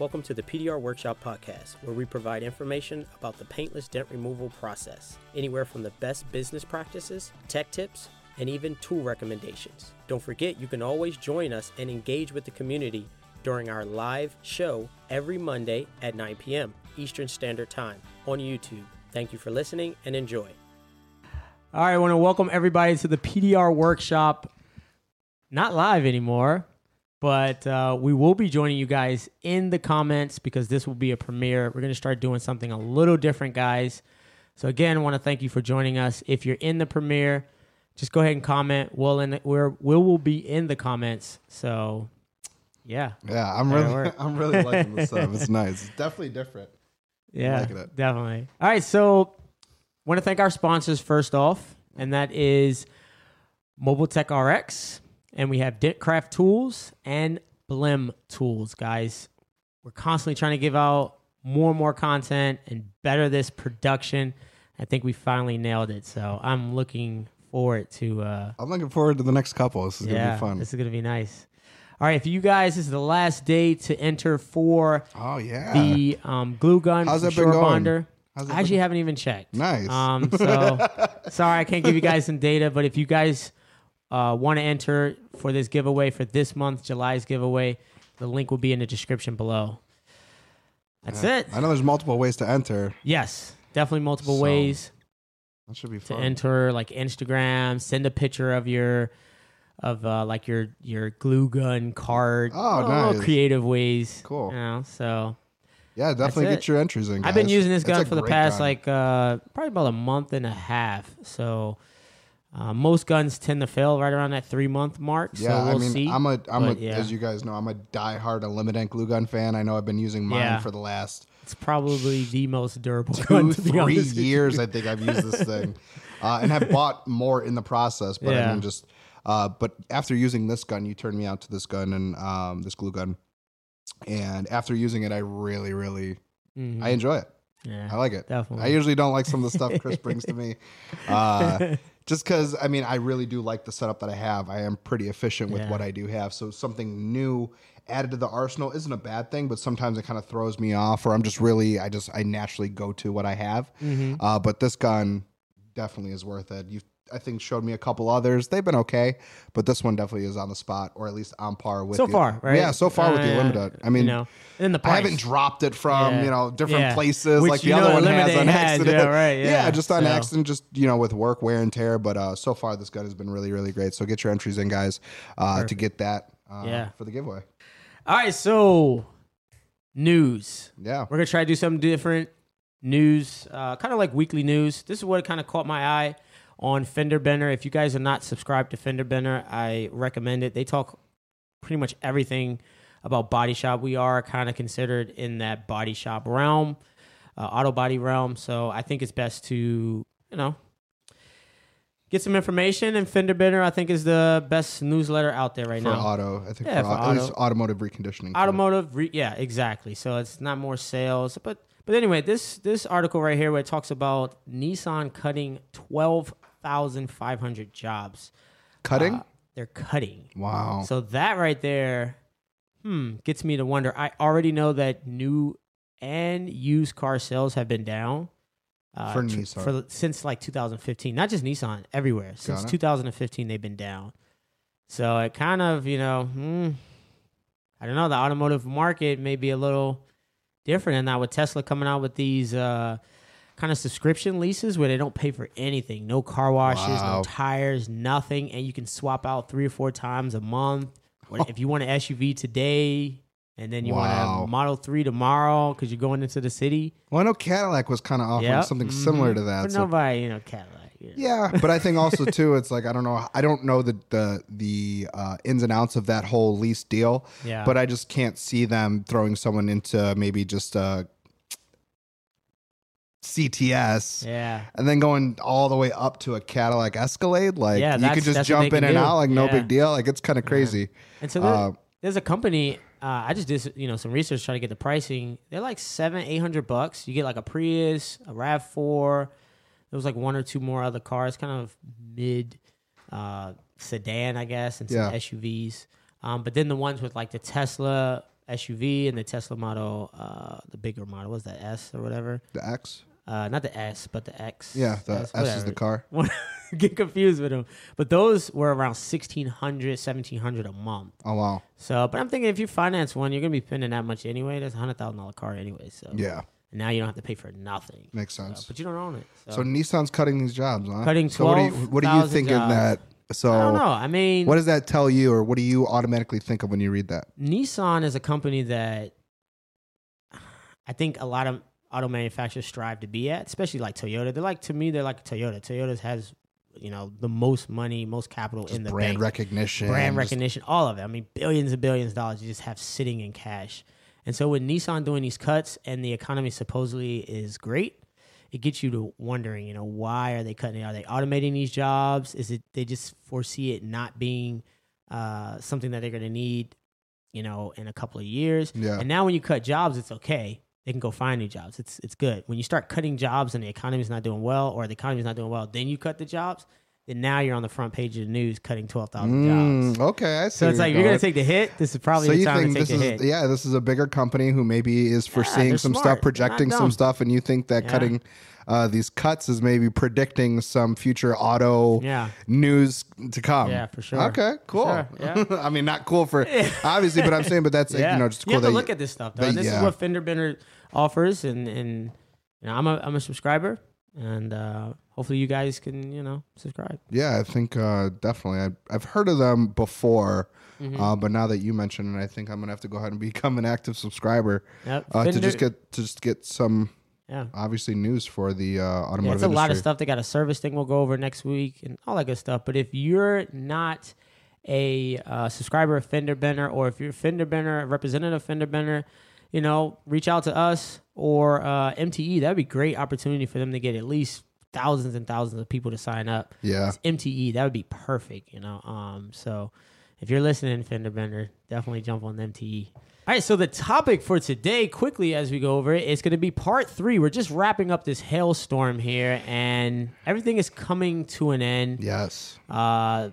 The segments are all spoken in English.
Welcome to the PDR Workshop Podcast, where we provide information about the paintless dent removal process, anywhere from the best business practices, tech tips, and even tool recommendations. Don't forget, you can always join us and engage with the community during our live show every Monday at 9 p.m. Eastern Standard Time on YouTube. Thank you for listening and enjoy. All right, I want to welcome everybody to the PDR workshop. Not live anymore, but uh, we will be joining you guys in the comments because this will be a premiere. We're going to start doing something a little different, guys. So again, I want to thank you for joining us. If you're in the premiere, just go ahead and comment. We'll in we're we will be in the comments. So yeah, Yeah, I'm really. I'm really liking this stuff. It's nice. It's definitely different. Yeah, it. definitely. All right, so want to thank our sponsors first off, and that is Mobile Tech RX, and we have Dentcraft Tools and Blim Tools, guys. We're constantly trying to give out more and more content and better this production. I think we finally nailed it, so I'm looking forward to. Uh, I'm looking forward to the next couple. This is gonna be fun. This is gonna be nice. All right, for you guys, this is the last day to enter for oh yeah, the um, glue gun. How's that been going? Bonder. How's I actually been- haven't even checked. Nice. Um, so sorry, I can't give you guys some data, but if you guys uh, want to enter for this giveaway for this month, July's giveaway, the link will be in the description below. That's it. I know there's multiple ways to enter. Yes, definitely multiple So, ways That should be fun to fun. enter, like Instagram. Send a picture of your of uh, like your your glue gun card. Oh, little nice. creative ways. Cool. You know, so yeah, definitely get your entries in. I've been guys. using this It's gun a for the great past gun. like uh, probably about a month and a half. So uh, most guns tend to fail right around that three month mark. Yeah, so we'll I mean, see. I'm a, I'm But, a, yeah. as you guys know, I'm a diehard Eliminate glue gun fan. I know I've been using mine Yeah. for the last it's probably the most durable gun two, be three honest. with you. years. I think I've used this thing, uh, and have bought more in the process. But I Yeah. mean, just, uh, but after using this gun, you turned me out to this gun and um, this glue gun, and after using it, I really, really, Mhm. I enjoy it. yeah, I like it. definitely. I usually don't like some of the stuff Chris brings to me. Just because, I mean, I really do like the setup that I have. I am pretty efficient with Yeah. what I do have. So something new added to the arsenal isn't a bad thing, but sometimes it kind of throws me off, or I'm just really, I just, I naturally go to what I have. Mhm. Uh, but this gun definitely is worth it. You, I think, showed me a couple others. They've been okay, but this one definitely is on the spot, or at least on par with so the- far, right? Yeah, so far with the Uh, limited. I mean, you know, and the I haven't dropped it from Yeah. you know different Yeah. places Which like the other know one has on accident. yeah, right, yeah. just on So- accident, just you know with work wear and tear. But uh, so far this gun has been really really great. So get your entries in, guys, uh, to get that uh, Yeah. for the giveaway. All right, so news. Yeah, We're gonna try to do something different. News, uh, kind of like weekly news. This is what kind of caught my eye on Fender Bender. If you guys are not subscribed to Fender Bender, I recommend it. They talk pretty much everything about body shop. We are kind of considered in that body shop realm, uh, auto body realm. So I think it's best to you know get some information. And Fender Bender, I think, is the best newsletter out there right now. for now. auto, I think Yeah, for, for at auto. automotive reconditioning. automotive re- yeah exactly so it's not more sales but but anyway this this article right here where it talks about nissan cutting 12500 jobs. Cutting. Uh, they're cutting. Wow. so that right there hmm gets me to wonder. I already know that new and used car sales have been down uh, For tr- Nissan. for since like 2015 not just nissan everywhere. Since 2015 they've been down. So it kind of you know hmm, i don't know. The automotive market may be a little different and now with tesla coming out with these uh kind of subscription leases where they don't pay for anything no car washes Wow. no tires nothing and you can swap out three or four times a month What- if you want an suv today and then you want Wow. a model 3 tomorrow because you're going into the city well, I know Cadillac was kind of offering Yep. something similar Mhm. to that. but so- nobody you know cadillac you know. Yeah, but I think also too, it's like I don't know, I don't know the the the uh, ins and outs of that whole lease deal. Yeah. But I just can't see them throwing someone into maybe just a CTS yeah and then going all the way up to a Cadillac Escalade. Like Yeah, you could just jump in and do. out like no Yeah. big deal. Like it's kind of crazy. And so there, Uh, there's a company. Uh, I just did you know some research trying to get the pricing. They're like seven, eight hundred bucks. You get like a Prius, a Rav Four. There was like one or two more other cars, kind of mid uh, sedan, I guess, and some Yeah. SUVs. Um, but then the ones with like the Tesla SUV and the Tesla Model, uh, the bigger model was that S or whatever. The X. Uh, not the S, but the X. Yeah, the S, is the car. Get confused with them, but those were around 1600 1700 a month. Oh wow. So, but I'm thinking if you finance one, you're gonna be spending that much anyway. That's a hundred thousand dollar car anyway. So Yeah, and now you don't have to pay for nothing. makes So, sense. but you don't own it. So, So Nissan's cutting these jobs, huh? Cutting So what do you, what do you 12,000 think in that? So I don't know. I mean, what does that tell you, or what do you automatically think of when you read that? Nissan is a company that I think a lot of auto manufacturers strive to be at, especially like Toyota. They're like to me, they're like Toyota. Toyota has you know the most money, most capital in the Brand bank, recognition, brand recognition, all of it. I mean, billions and billions of dollars you just have sitting in cash. And so with Nissan doing these cuts and the economy supposedly is great, it gets you to wondering, you know, why are they cutting? it? Are they automating these jobs? Is it they just foresee it not being uh, something that they're going to need, you know, in a couple of years? Yeah. And now when you cut jobs, it's okay. They can go find new jobs. It's it's good. When you start cutting jobs and the economy's not doing well, or the economy's not doing well, then you cut the jobs. Then now you're on the front page of the news cutting twelve thousand jobs. Mm, okay, I see. So it's like you're gonna take the hit. This is probably So the you time to take this the is hit. yeah, this is a bigger company who maybe is foreseeing they're some smart. stuff, projecting some stuff, and you think that Yeah. cutting uh, these cuts is maybe predicting some future auto Yeah. news to come. Yeah, for sure. Okay, cool. sure, yeah. I mean, not cool for obviously, but I'm saying, but that's Yeah. you know just you cool have to look you- at this stuff though. that- this yeah. is what Fender Bender offers, and and you know I'm a I'm a subscriber, and uh, hopefully you guys can you know subscribe. Yeah, I think uh, definitely. I, I've heard of them before, Mm-hmm. uh, but now that you mentioned it, I think I'm gonna have to go ahead and become an active subscriber Yep. uh, to just get to just get some yeah. obviously news for the uh, automotive Yeah, it's a industry. lot of stuff. They got a service thing we'll go over next week and all that good stuff. But if you're not a uh, subscriber of Fender Bender, or if you're a Fender Bender, a representative of Fender Bender, you know, reach out to us or uh, MTE. That'd be a great opportunity for them to get at least thousands and thousands of people to sign up. Yeah. It's MTE, that would be perfect, you know. Um, so if you're listening, Fender Bender, definitely jump on MTE. All right, so the topic for today, quickly as we go over it, is going to be part three. We're just wrapping up this hailstorm here, and everything is coming to an end. Yes, Uh,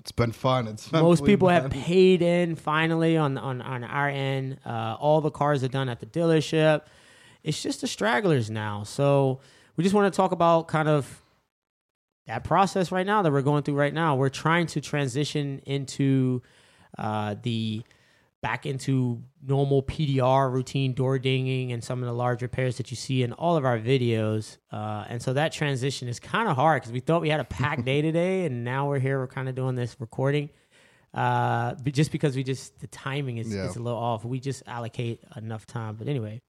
it's been fun. It's been most people have paid in finally on on on our end. Uh, all the cars are done at the dealership. It's just the stragglers now. So we just want to talk about kind of that process right now that we're going through right now. We're trying to transition into uh, the back into normal PDR routine door dinging and some of the large repairs that you see in all of our videos. Uh, and so that transition is kind of hard because we thought we had a packed day today, and now we're here. We're kind of doing this recording. Uh, but just because we just the timing is, Yeah. is a little off, we just allocate enough time. But anyway,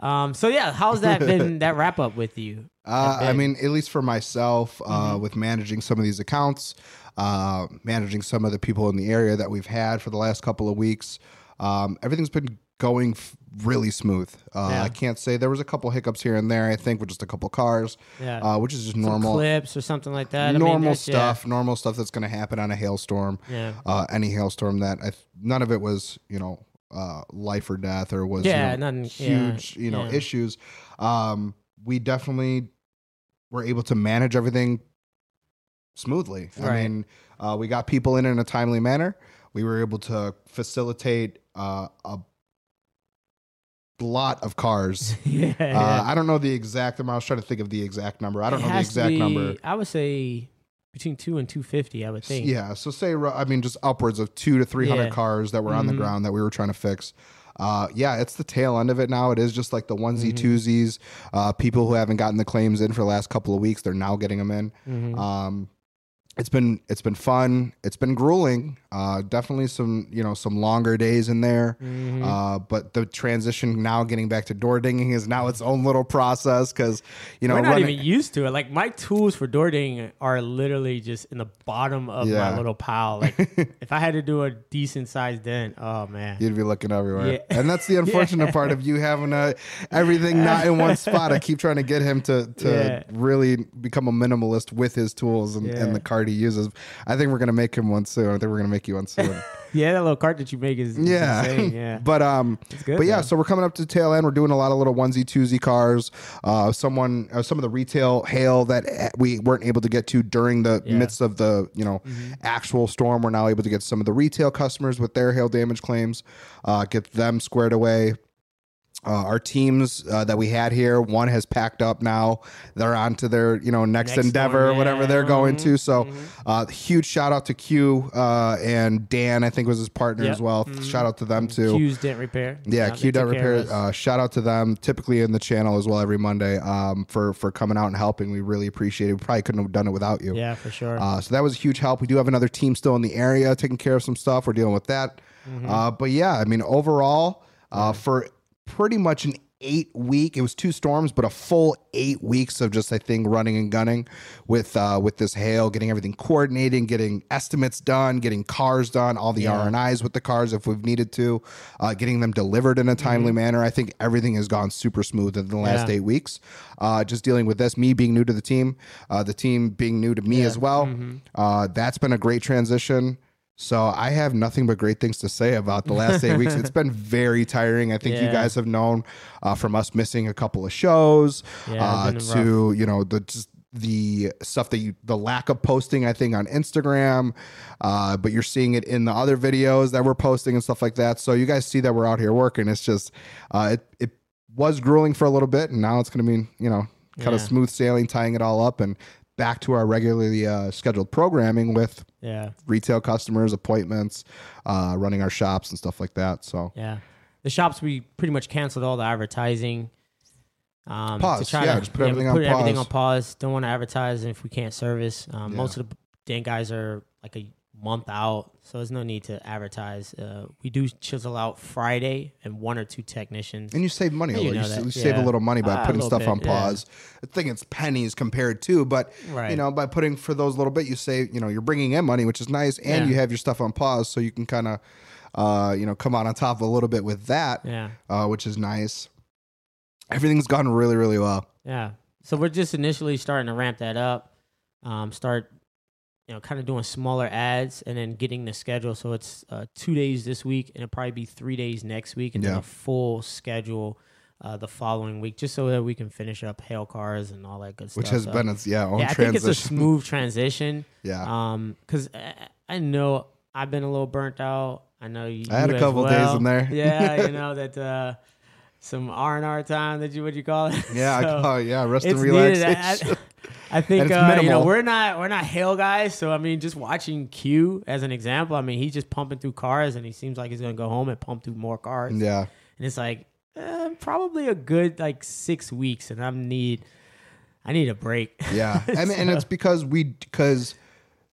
um, so yeah, how's that been? that wrap up with you? Uh, I mean, at least for myself, uh, Mm-hmm. with managing some of these accounts, uh, managing some of the people in the area that we've had for the last couple of weeks, um, everything's been going f- really smooth. Uh, Yeah. I can't say there was a couple hiccups here and there. I think with just a couple cars, Yeah. uh, which is just Some normal. clips or something like that. I mean, normal yeah. stuff, normal stuff that's going to happen on a hailstorm. Yeah. Uh, any hailstorm that I th- none of it was, you know, uh, life or death or was Yeah, you know, nothing- yeah, huge, you know, yeah. issues. Um, we definitely were able to manage everything smoothly. I mean, uh, we got people in in a timely manner. We were able to facilitate uh, a lot of cars. yeah. Uh, I don't know the exact amount. I was trying to think of the exact number. I don't It know the exact be- number. I would say between two and two fifty. I would think. Yeah, so say I mean just upwards of two to three hundred Yeah. cars that were on the Mhm. ground that we were trying to fix. Uh, yeah, it's the tail end of it now. It is just like the onesie Mm-hmm. twosies. Uh, people who haven't gotten the claims in for the last couple of weeks, they're now getting them in. Mhm. Um, it's been it's been fun. It's been grueling. Uh, definitely some you know some longer days in there. Mhm. Uh, but the transition now getting back to door dinging is now its own little process because you know We're not running- even used to it. Like my tools for door dinging are literally just in the bottom of Yeah. my little pile. Like if I had to do a decent sized dent, oh man. You'd be looking everywhere. Yeah. And that's the unfortunate part of you having a, everything not in one spot. I keep trying to get him to, to Yeah. really become a minimalist with his tools and, Yeah. and the card he uses. I think we're going to make him one soon. I think we're going to make you one soon. Yeah, that little cart that you make is, yeah, insane. Yeah, but um, good, but yeah, though. so we're coming up to the tail end. We're doing a lot of little onesie twosie cars. Uh, someone, uh, some of the retail hail that uh, we weren't able to get to during the Yeah. midst of the you know actual storm. We're now able to get some of the retail customers with their hail damage claims, uh, get them squared away. Uh, our teams uh, that we had here, one has packed up now. They're on to their, you know, next, Next endeavor, one, whatever they're going to. So, uh, huge shout out to Q uh, and Dan, I think was his partner Yep. as well. Shout out to them too. Q's dent repair. Yeah, Q Dent Repair. Uh, shout out to them. Typically in the channel as well every Monday um, for for coming out and helping. We really appreciate it. We probably couldn't have done it without you. yeah, for sure. Uh, so that was a huge help. We do have another team still in the area taking care of some stuff. We're dealing with that. Mm-hmm. Uh, but yeah, I mean, overall, uh, for pretty much an eight week, it was two storms, but a full eight weeks of just I think running and gunning with uh, with this hail, getting everything coordinating, getting estimates done, getting cars done, all the R and I's with the cars if we've needed to, uh, getting them delivered in a timely manner. I think everything has gone super smooth in the last Mm-hmm. Yeah. eight weeks. Uh, just dealing with this, me being new to the team, uh, the team being new to me as well. Mm-hmm. Uh, that's been a great transition. So I have nothing but great things to say about the last eight weeks. It's been very tiring. I think you guys have known uh, from us missing a couple of shows Yeah, uh, to you know the just the stuff that you the lack of posting I think on Instagram, uh, but you're seeing it in the other videos that we're posting and stuff like that. So you guys see that we're out here working. It's just uh, it it was grueling for a little bit, and now it's going to be you know kind of smooth sailing, tying it all up and back to our regularly uh, scheduled programming with yeah, retail customers, appointments, uh, running our shops and stuff like that. So yeah. The shops we pretty much canceled all the advertising. Um, Pause. To try Yeah, to, just put we everything on everything pause. on pause. Don't want to advertise if we can't service. Um, Yeah. Most of the dent guys are like a month out, so there's no need to advertise. Uh, we do chisel out Friday and one or two technicians. and you save money. a Yeah, you little. you, s- you save a little money by a putting stuff on bit, yeah. pause. I think it's pennies compared to, but you know, by putting for those little bit, you save. You know, you're bringing in money, which is nice, and Yeah. you have your stuff on pause, so you can kind of, uh, you know, come out on top a little bit with that, Yeah, uh, which is nice. Everything's gone really, really well. yeah. So we're just initially starting to ramp that up. Um, start, you know, kind of doing smaller ads and then getting the schedule. So it's uh, two days this week and it'll probably be three days next week and then a full schedule uh, the following week, just so that we can finish up hail cars and all that good Which stuff. Which has So, been its yeah yeah, I think it's a smooth transition. yeah, Um, because I, I know I've been a little burnt out. I know you. I had you a couple days in there. Yeah, you know that uh, some R and R time that you what you call it. yeah, I call it, yeah. Rest and relaxation. I, I think uh, you know we're not we're not hail guys, so I mean just watching Q as an example. I mean he's just pumping through cars, and he seems like he's gonna go home and pump through more cars. yeah. And it's like eh, probably a good like six weeks, and I need I need a break. Yeah, I mean, and it's because we because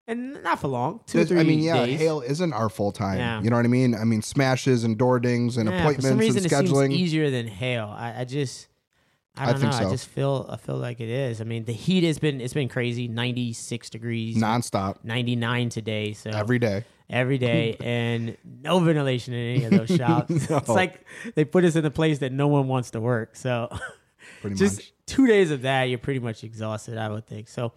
and not for long. Two three I mean, yeah, days. hail isn't our full time. Yeah. You know what I mean? I mean, smashes and door dings and Yeah, appointments for some reason and scheduling. easier than hail. I, I just I I don't think know. so. I just feel I feel like it is. I mean, the heat has been it's been crazy. Ninety six degrees, nonstop ninety nine today. So every day. every day, and no ventilation in any of those shops. No. It's like they put us in a place that no one wants to work. So Pretty just much. two days of that, you're pretty much exhausted. I would think. So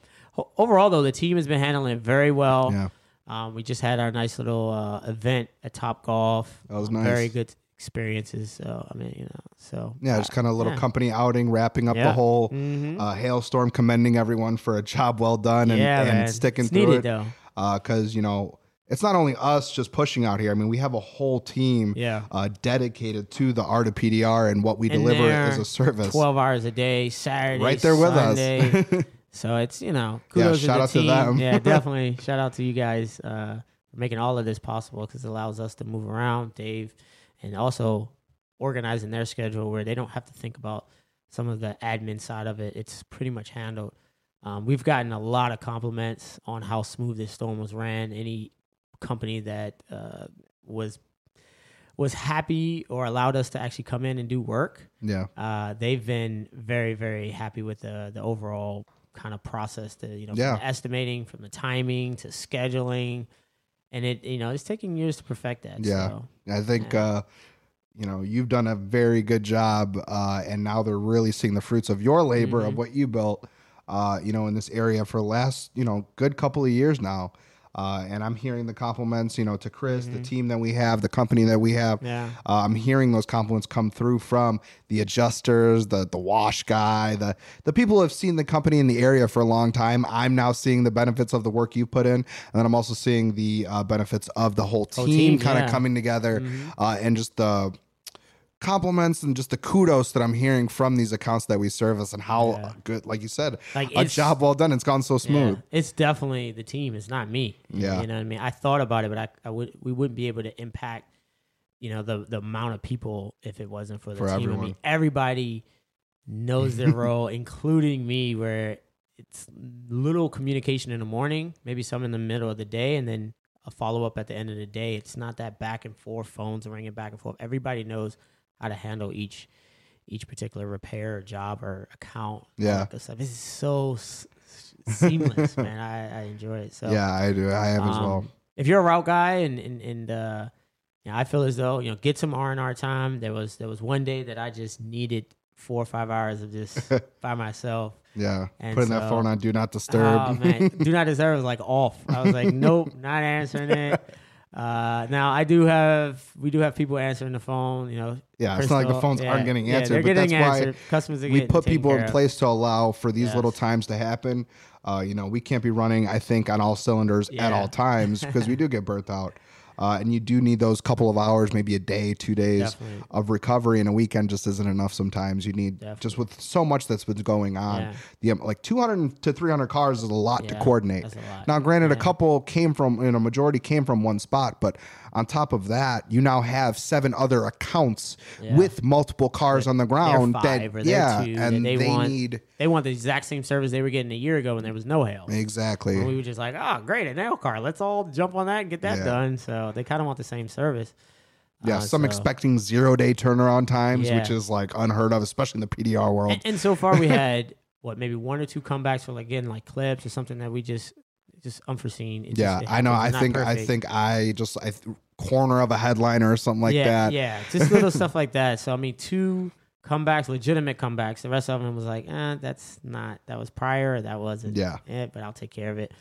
overall, though, the team has been handling it very well. Yeah. Um, we just had our nice little uh, event at Top Golf. That was Um, nice. Very good experiences. So I mean, you know, so Yeah, just kind of a little yeah. company outing, wrapping up the Yeah. whole Mhm. uh, hailstorm, commending everyone for a job well done and, yeah, and sticking it's through needed it. though. Because you know, it's not only us just pushing out here. I mean, we have a whole team Yeah. uh, dedicated to the art of PDR and what we And deliver as a service. Twelve hours a day, Saturday, right there with Sunday. us. So it's you know, Yeah, kudos shout to out the to team. them. yeah, definitely shout out to you guys uh, for making all of this possible because it allows us to move around, Dave, and also organizing their schedule where they don't have to think about some of the admin side of it. It's pretty much handled. Um, we've gotten a lot of compliments on how smooth this storm was ran. Any company that uh, was was happy or allowed us to actually come in and do work yeah. uh, they've been very, very happy with the the overall kind of process. To you know, Yeah. from estimating, from the timing to scheduling, and it you know it's taking years to perfect that. Yeah. so, I think Yeah. uh, you know you've done a very good job, uh, and now they're really seeing the fruits of your labor Mm-hmm. of what you built. Uh, you know, in this area for the last you know good couple of years now. Uh, and I'm hearing the compliments, you know, to Chris, the team that we have, the company that we have. Mm-hmm. Yeah. Uh, I'm hearing those compliments come through from the adjusters, the the wash guy, the the people who have seen the company in the area for a long time. I'm now seeing the benefits of the work you put in, and then I'm also seeing the uh, benefits of the whole team, team, kind of yeah. coming together, uh, and just the compliments and just the kudos that I'm hearing from these accounts that we service and how Yeah. good, like you said, Like, a job well done. It's gone so smooth. Yeah, it's definitely the team. It's not me. Yeah. you know what I mean. I thought about it, but I, I would we wouldn't be able to impact, you know, the the amount of people if it wasn't for the For team. I mean, everybody knows their role, including me. Where it's little communication in the morning, maybe some in the middle of the day, and then a follow up at the end of the day. It's not that back and forth, phones ringing back and forth. Everybody knows how to handle each each particular repair or job or account. Yeah. good stuff. Is so s- seamless, man. I, I enjoy it. So Yeah, I do. I am as well. um, If you're a route guy and and and uh, you know, I feel as though you know, get some R and R time. There was there was one day that I just needed four or five hours of just by myself. Yeah, and putting that phone on do not disturb. Oh man, do not disturb was like off. I was like, nope, not answering it. Uh, now I do have we do have people answering the phone. You know, Yeah, it's not like the phones aren't getting yeah, answered, they're but getting that's why answered. Customers we put people in care of. place to allow for these Yes. little times to happen. Uh, you know, we can't be running, I think, on all cylinders at all times because we do get burnt out. Uh, and you do need those couple of hours, maybe a day, two days Definitely. of recovery, and a weekend just isn't enough. Sometimes you need Definitely. just with so much that's been going on. Yeah. The um, like 200 to 300 cars is a lot to coordinate. a lot. Now, granted, a couple came from, you know, majority came from one spot, but on top of that, you now have seven other accounts Yeah. with multiple cars on the ground. five that yeah, two, and they, they want need they want the exact same service they were getting a year ago when there was no hail. exactly. And we were just like, oh, great, a nail car. Let's all jump on that and get that Yeah. done. So they kind of want the same service. Yeah, Uh, some so- expecting zero day turnaround times, Yeah. which is like unheard of, especially in the PDR world. And, and so far, we had what maybe one or two comebacks for like getting like clips or something that we just just unforeseen. It just- yeah, it I know. I think I think I just I th- corner of a headliner or something like yeah, that. Yeah, just little stuff like that. So I mean, two comebacks, legitimate comebacks. The rest of them was like, eh, that's not that was prior. That wasn't. Yeah. it, but I'll take care of it.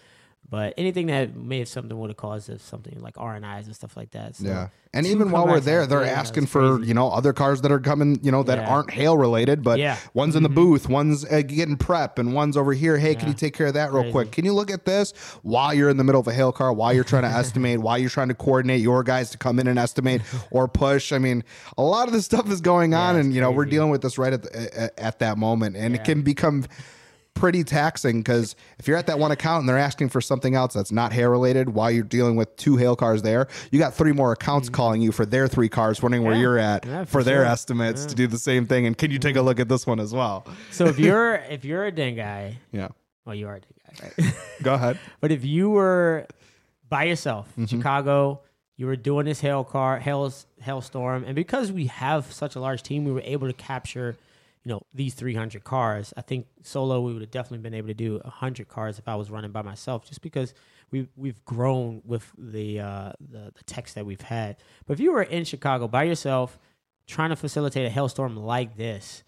But anything that may have something would have caused us something like R and I's and stuff like that. So Yeah. And even while we're there, they're asking for, crazy. you know, other cars that are coming, you know, that Yeah. aren't hail related, but Yeah. Mm-hmm. one's in the booth, one's uh, getting prep, and one's over here. Hey, can you take care of that real Crazy. quick? Can you look at this while you're in the middle of a hail car, while you're trying to estimate, while you're trying to coordinate your guys to come in and estimate or push? I mean, a lot of this stuff is going on, and, you know, we're dealing with this right at, the, at, at that moment, and it can become pretty taxing because if you're at that one account and they're asking for something else that's not hail related while you're dealing with two hail cars there, you got three more accounts calling you for their three cars, wondering where Mm-hmm. Yeah. you're at Yeah, for, for their sure. estimates to do the same thing. And can you take a look at this one as well? So if you're if you're a den guy, Yeah. well, you are a den guy, right? Go ahead. But if you were by yourself Mm-hmm. in Chicago, you were doing this hail car, hail, hailstorm, and because we have such a large team, we were able to capture, you know, these 300 cars. I think solo we would have definitely been able to do 100 cars if I was running by myself, just because we we've grown with the uh, the the techs that we've had. But if you were in Chicago by yourself, trying to facilitate a hailstorm like this,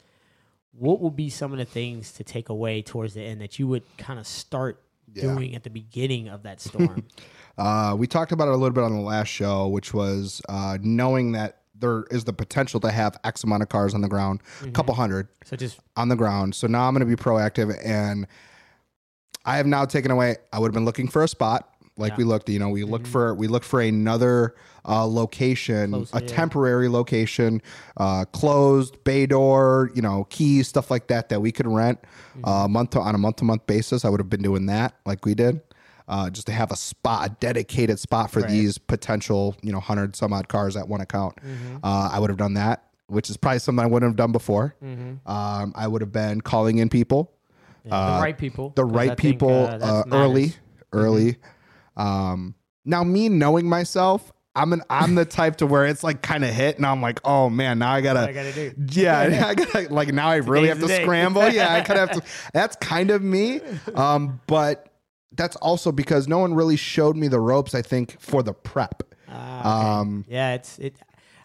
what would be some of the things to take away towards the end that you would kind of start Yeah. doing at the beginning of that storm? Uh, we talked about it a little bit on the last show, which was uh, knowing that there is the potential to have X amount of cars on the ground, a couple hundred so just on the ground. So now I'm going to be proactive and I have now taken away. I would have been looking for a spot like Yeah. we looked, you know, we looked for, we looked for another uh, location, Closer, a yeah. temporary location, uh, closed bay door, you know, keys, stuff like that, that we could rent uh, month to, on a month to month basis. I would have been doing that like we did. Uh, just to have a spot, a dedicated spot for Right. these potential, you know, hundred some odd cars at one account. Uh, I would have done that, which is probably something I wouldn't have done before. Um, I would have been calling in people, yeah, the right people, the the 'cause I right think, people uh, that uh, early, early. Um, now me knowing myself, I'm an I'm the type to where it's like kind of hit, and I'm like, oh man, now I gotta, I gotta do. yeah, I gotta like now I really have to scramble. Yeah, I kind of have to. That's kind of me, um, but that's also because no one really showed me the ropes. I think for the prep. Ah, okay. Um, yeah, it's it.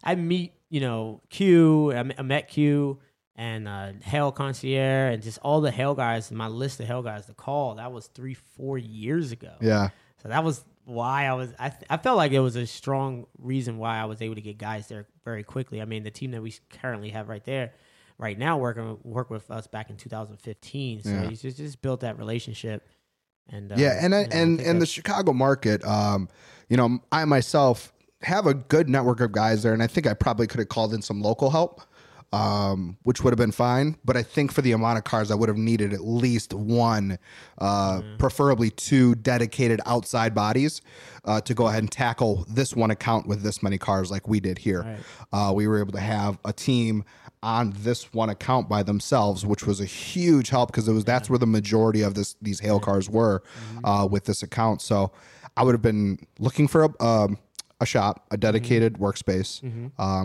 I meet you know Q. I met- Q and uh, Hail Concierge and just all the Hail guys. My list of Hail guys to call that was three four years ago. Yeah, So that was why I was. I, th- I felt like it was a strong reason why I was able to get guys there very quickly. I mean, the team that we currently have right there, right now, working work with us back in 2015. So Yeah. he's just, just built that relationship. And uh, yeah, and I, you know, and and the Chicago market, um, you know, I myself have a good network of guys there, and I think I probably could have called in some local help, um, which would have been fine. But I think for the amount of cars, I would have needed at least one, uh, preferably two dedicated outside bodies, uh, to go ahead and tackle this one account with this many cars, like we did here. Right. Uh, we were able to have a team on this one account by themselves, which was a huge help because it was that's where the majority of this these hail cars were uh, with this account. So I would have been looking for a, um, a shop, a dedicated workspace,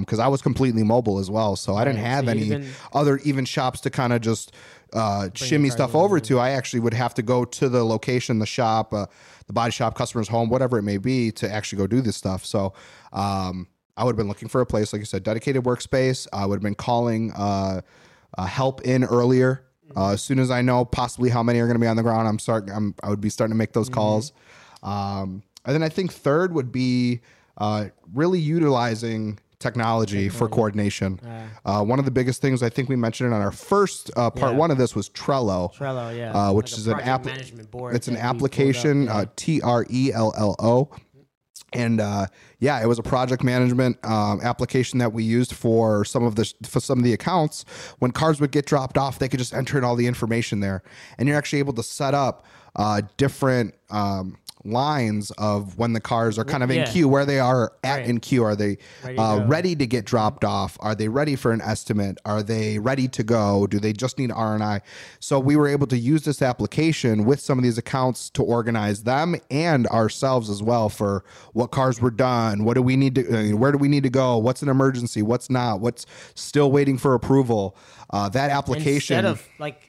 because I was completely mobile as well. So I didn't Right, have so any other even shops to kind of just uh, shimmy stuff over over to. I actually would have to go to the location, the shop, uh, the body shop, customer's home, whatever it may be, to actually go do this stuff. So um, I would have been looking for a place, like you said, dedicated workspace. I would have been calling uh, uh, help in earlier. Uh, as soon as I know possibly how many are going to be on the ground, I'm start. I'm, I would be starting to make those calls. Um, and then I think third would be uh, really utilizing technology for coordination. Uh, one of the biggest things I think we mentioned on our first uh, part Yeah. one of this was Trello. Trello, yeah, uh, which Like is an app. management board It's an application, uh, T R E L L O. And uh, yeah, it was a project management um, application that we used for some of the for some of the accounts. When cars would get dropped off, they could just enter in all the information there, and you're actually able to set up uh, different um, lines of when the cars are kind of in Yeah. queue, where they are at Right. in queue. Are they Ready to uh, ready to get dropped off? Are they ready for an estimate? Are they ready to go? Do they just need R and I? So we were able to use this application with some of these accounts to organize them and ourselves as well for what cars were done. What do we need to? uh, Where do we need to go? What's an emergency? What's not? What's still waiting for approval? Uh, that application. Instead of like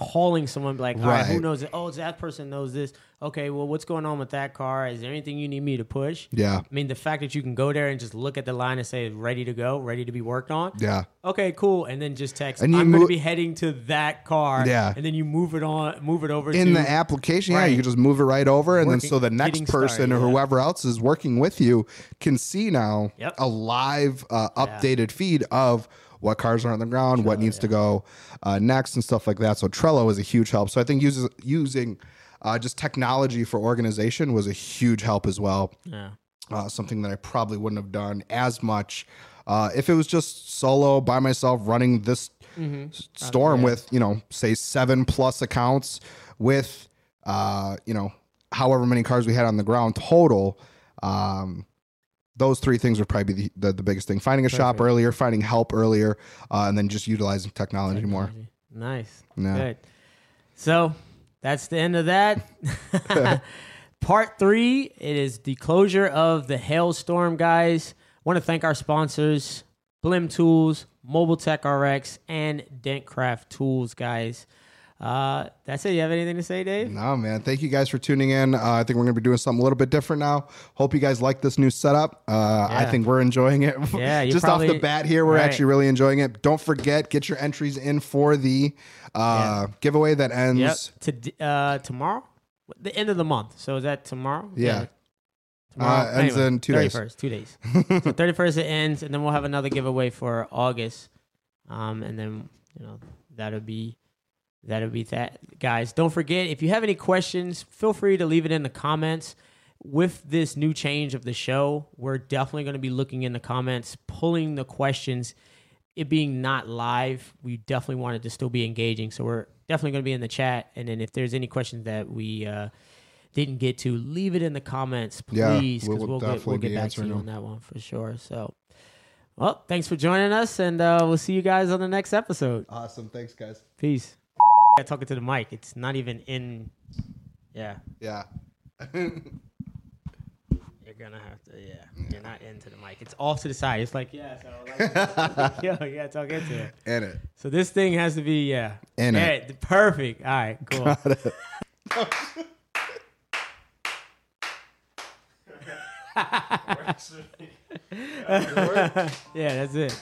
calling someone like, all right, who knows it? Oh, that person knows this. Okay, well, what's going on with that car? Is there anything you need me to push? yeah, I mean, the fact that you can go there and just look at the line and say ready to go, ready to be worked on. yeah. Okay, cool, and then just text. And you I'm going to be heading to that car. Yeah. and then you move it on, move it over in to the application, yeah, you can just move it right over, and then so the next person started, or yeah. whoever else is working with you can see now Yep. a live, uh, updated feed of what cars are on the ground, what needs to go uh, next, and stuff like that. So Trello is a huge help. So I think uses, using uh, just technology for organization was a huge help as well. Yeah. Uh, something that I probably wouldn't have done as much uh, if it was just solo by myself running this Mm-hmm. storm with you know say seven plus accounts with uh, you know however many cars we had on the ground total. Um, those three things would probably be the, the, the biggest thing: finding a shop earlier, finding help earlier, uh, and then just utilizing technology more. Nice. Yeah. Good. So that's the end of that. Part three, it is the closure of the hailstorm, guys. want to thank our sponsors, Blim Tools, Mobile Tech RX, and Dentcraft Tools, guys. Uh, that's it. You have anything to say, Dave? No, man. Thank you guys for tuning in. Uh, I think we're going to be doing something a little bit different now. Hope you guys like this new setup. Uh, I think we're enjoying it. Yeah, just off the bat here, we're right. actually really enjoying it. Don't forget, get your entries in for the uh, giveaway that ends. Yep. To, uh, tomorrow? The end of the month. So is that tomorrow? Yeah. Tomorrow. Uh, ends in two days. 31st, two days. so 31st it ends, and then we'll have another giveaway for August. Um, and then, you know, that'll be that'll be that. Guys, don't forget if you have any questions, feel free to leave it in the comments. With this new change of the show, we're definitely going to be looking in the comments, pulling the questions. It being not live, we definitely wanted to still be engaging. So we're definitely going to be in the chat. And then if there's any questions that we uh, didn't get to, leave it in the comments, Yeah, please, we because will we'll, get, definitely we'll get back to answering you on that one for sure. So, well, thanks for joining us, and uh, we'll see you guys on the next episode. Awesome. Thanks, guys. Peace. Talking to the mic. It's not even in. Yeah, Yeah. you're gonna have to. Yeah, you're not into the mic. It's off to the side. It's like yeah. So like, yo, you gotta talk into it. In it. So this thing has to be yeah. In yeah, it. Perfect. All right. Cool. yeah, that's it.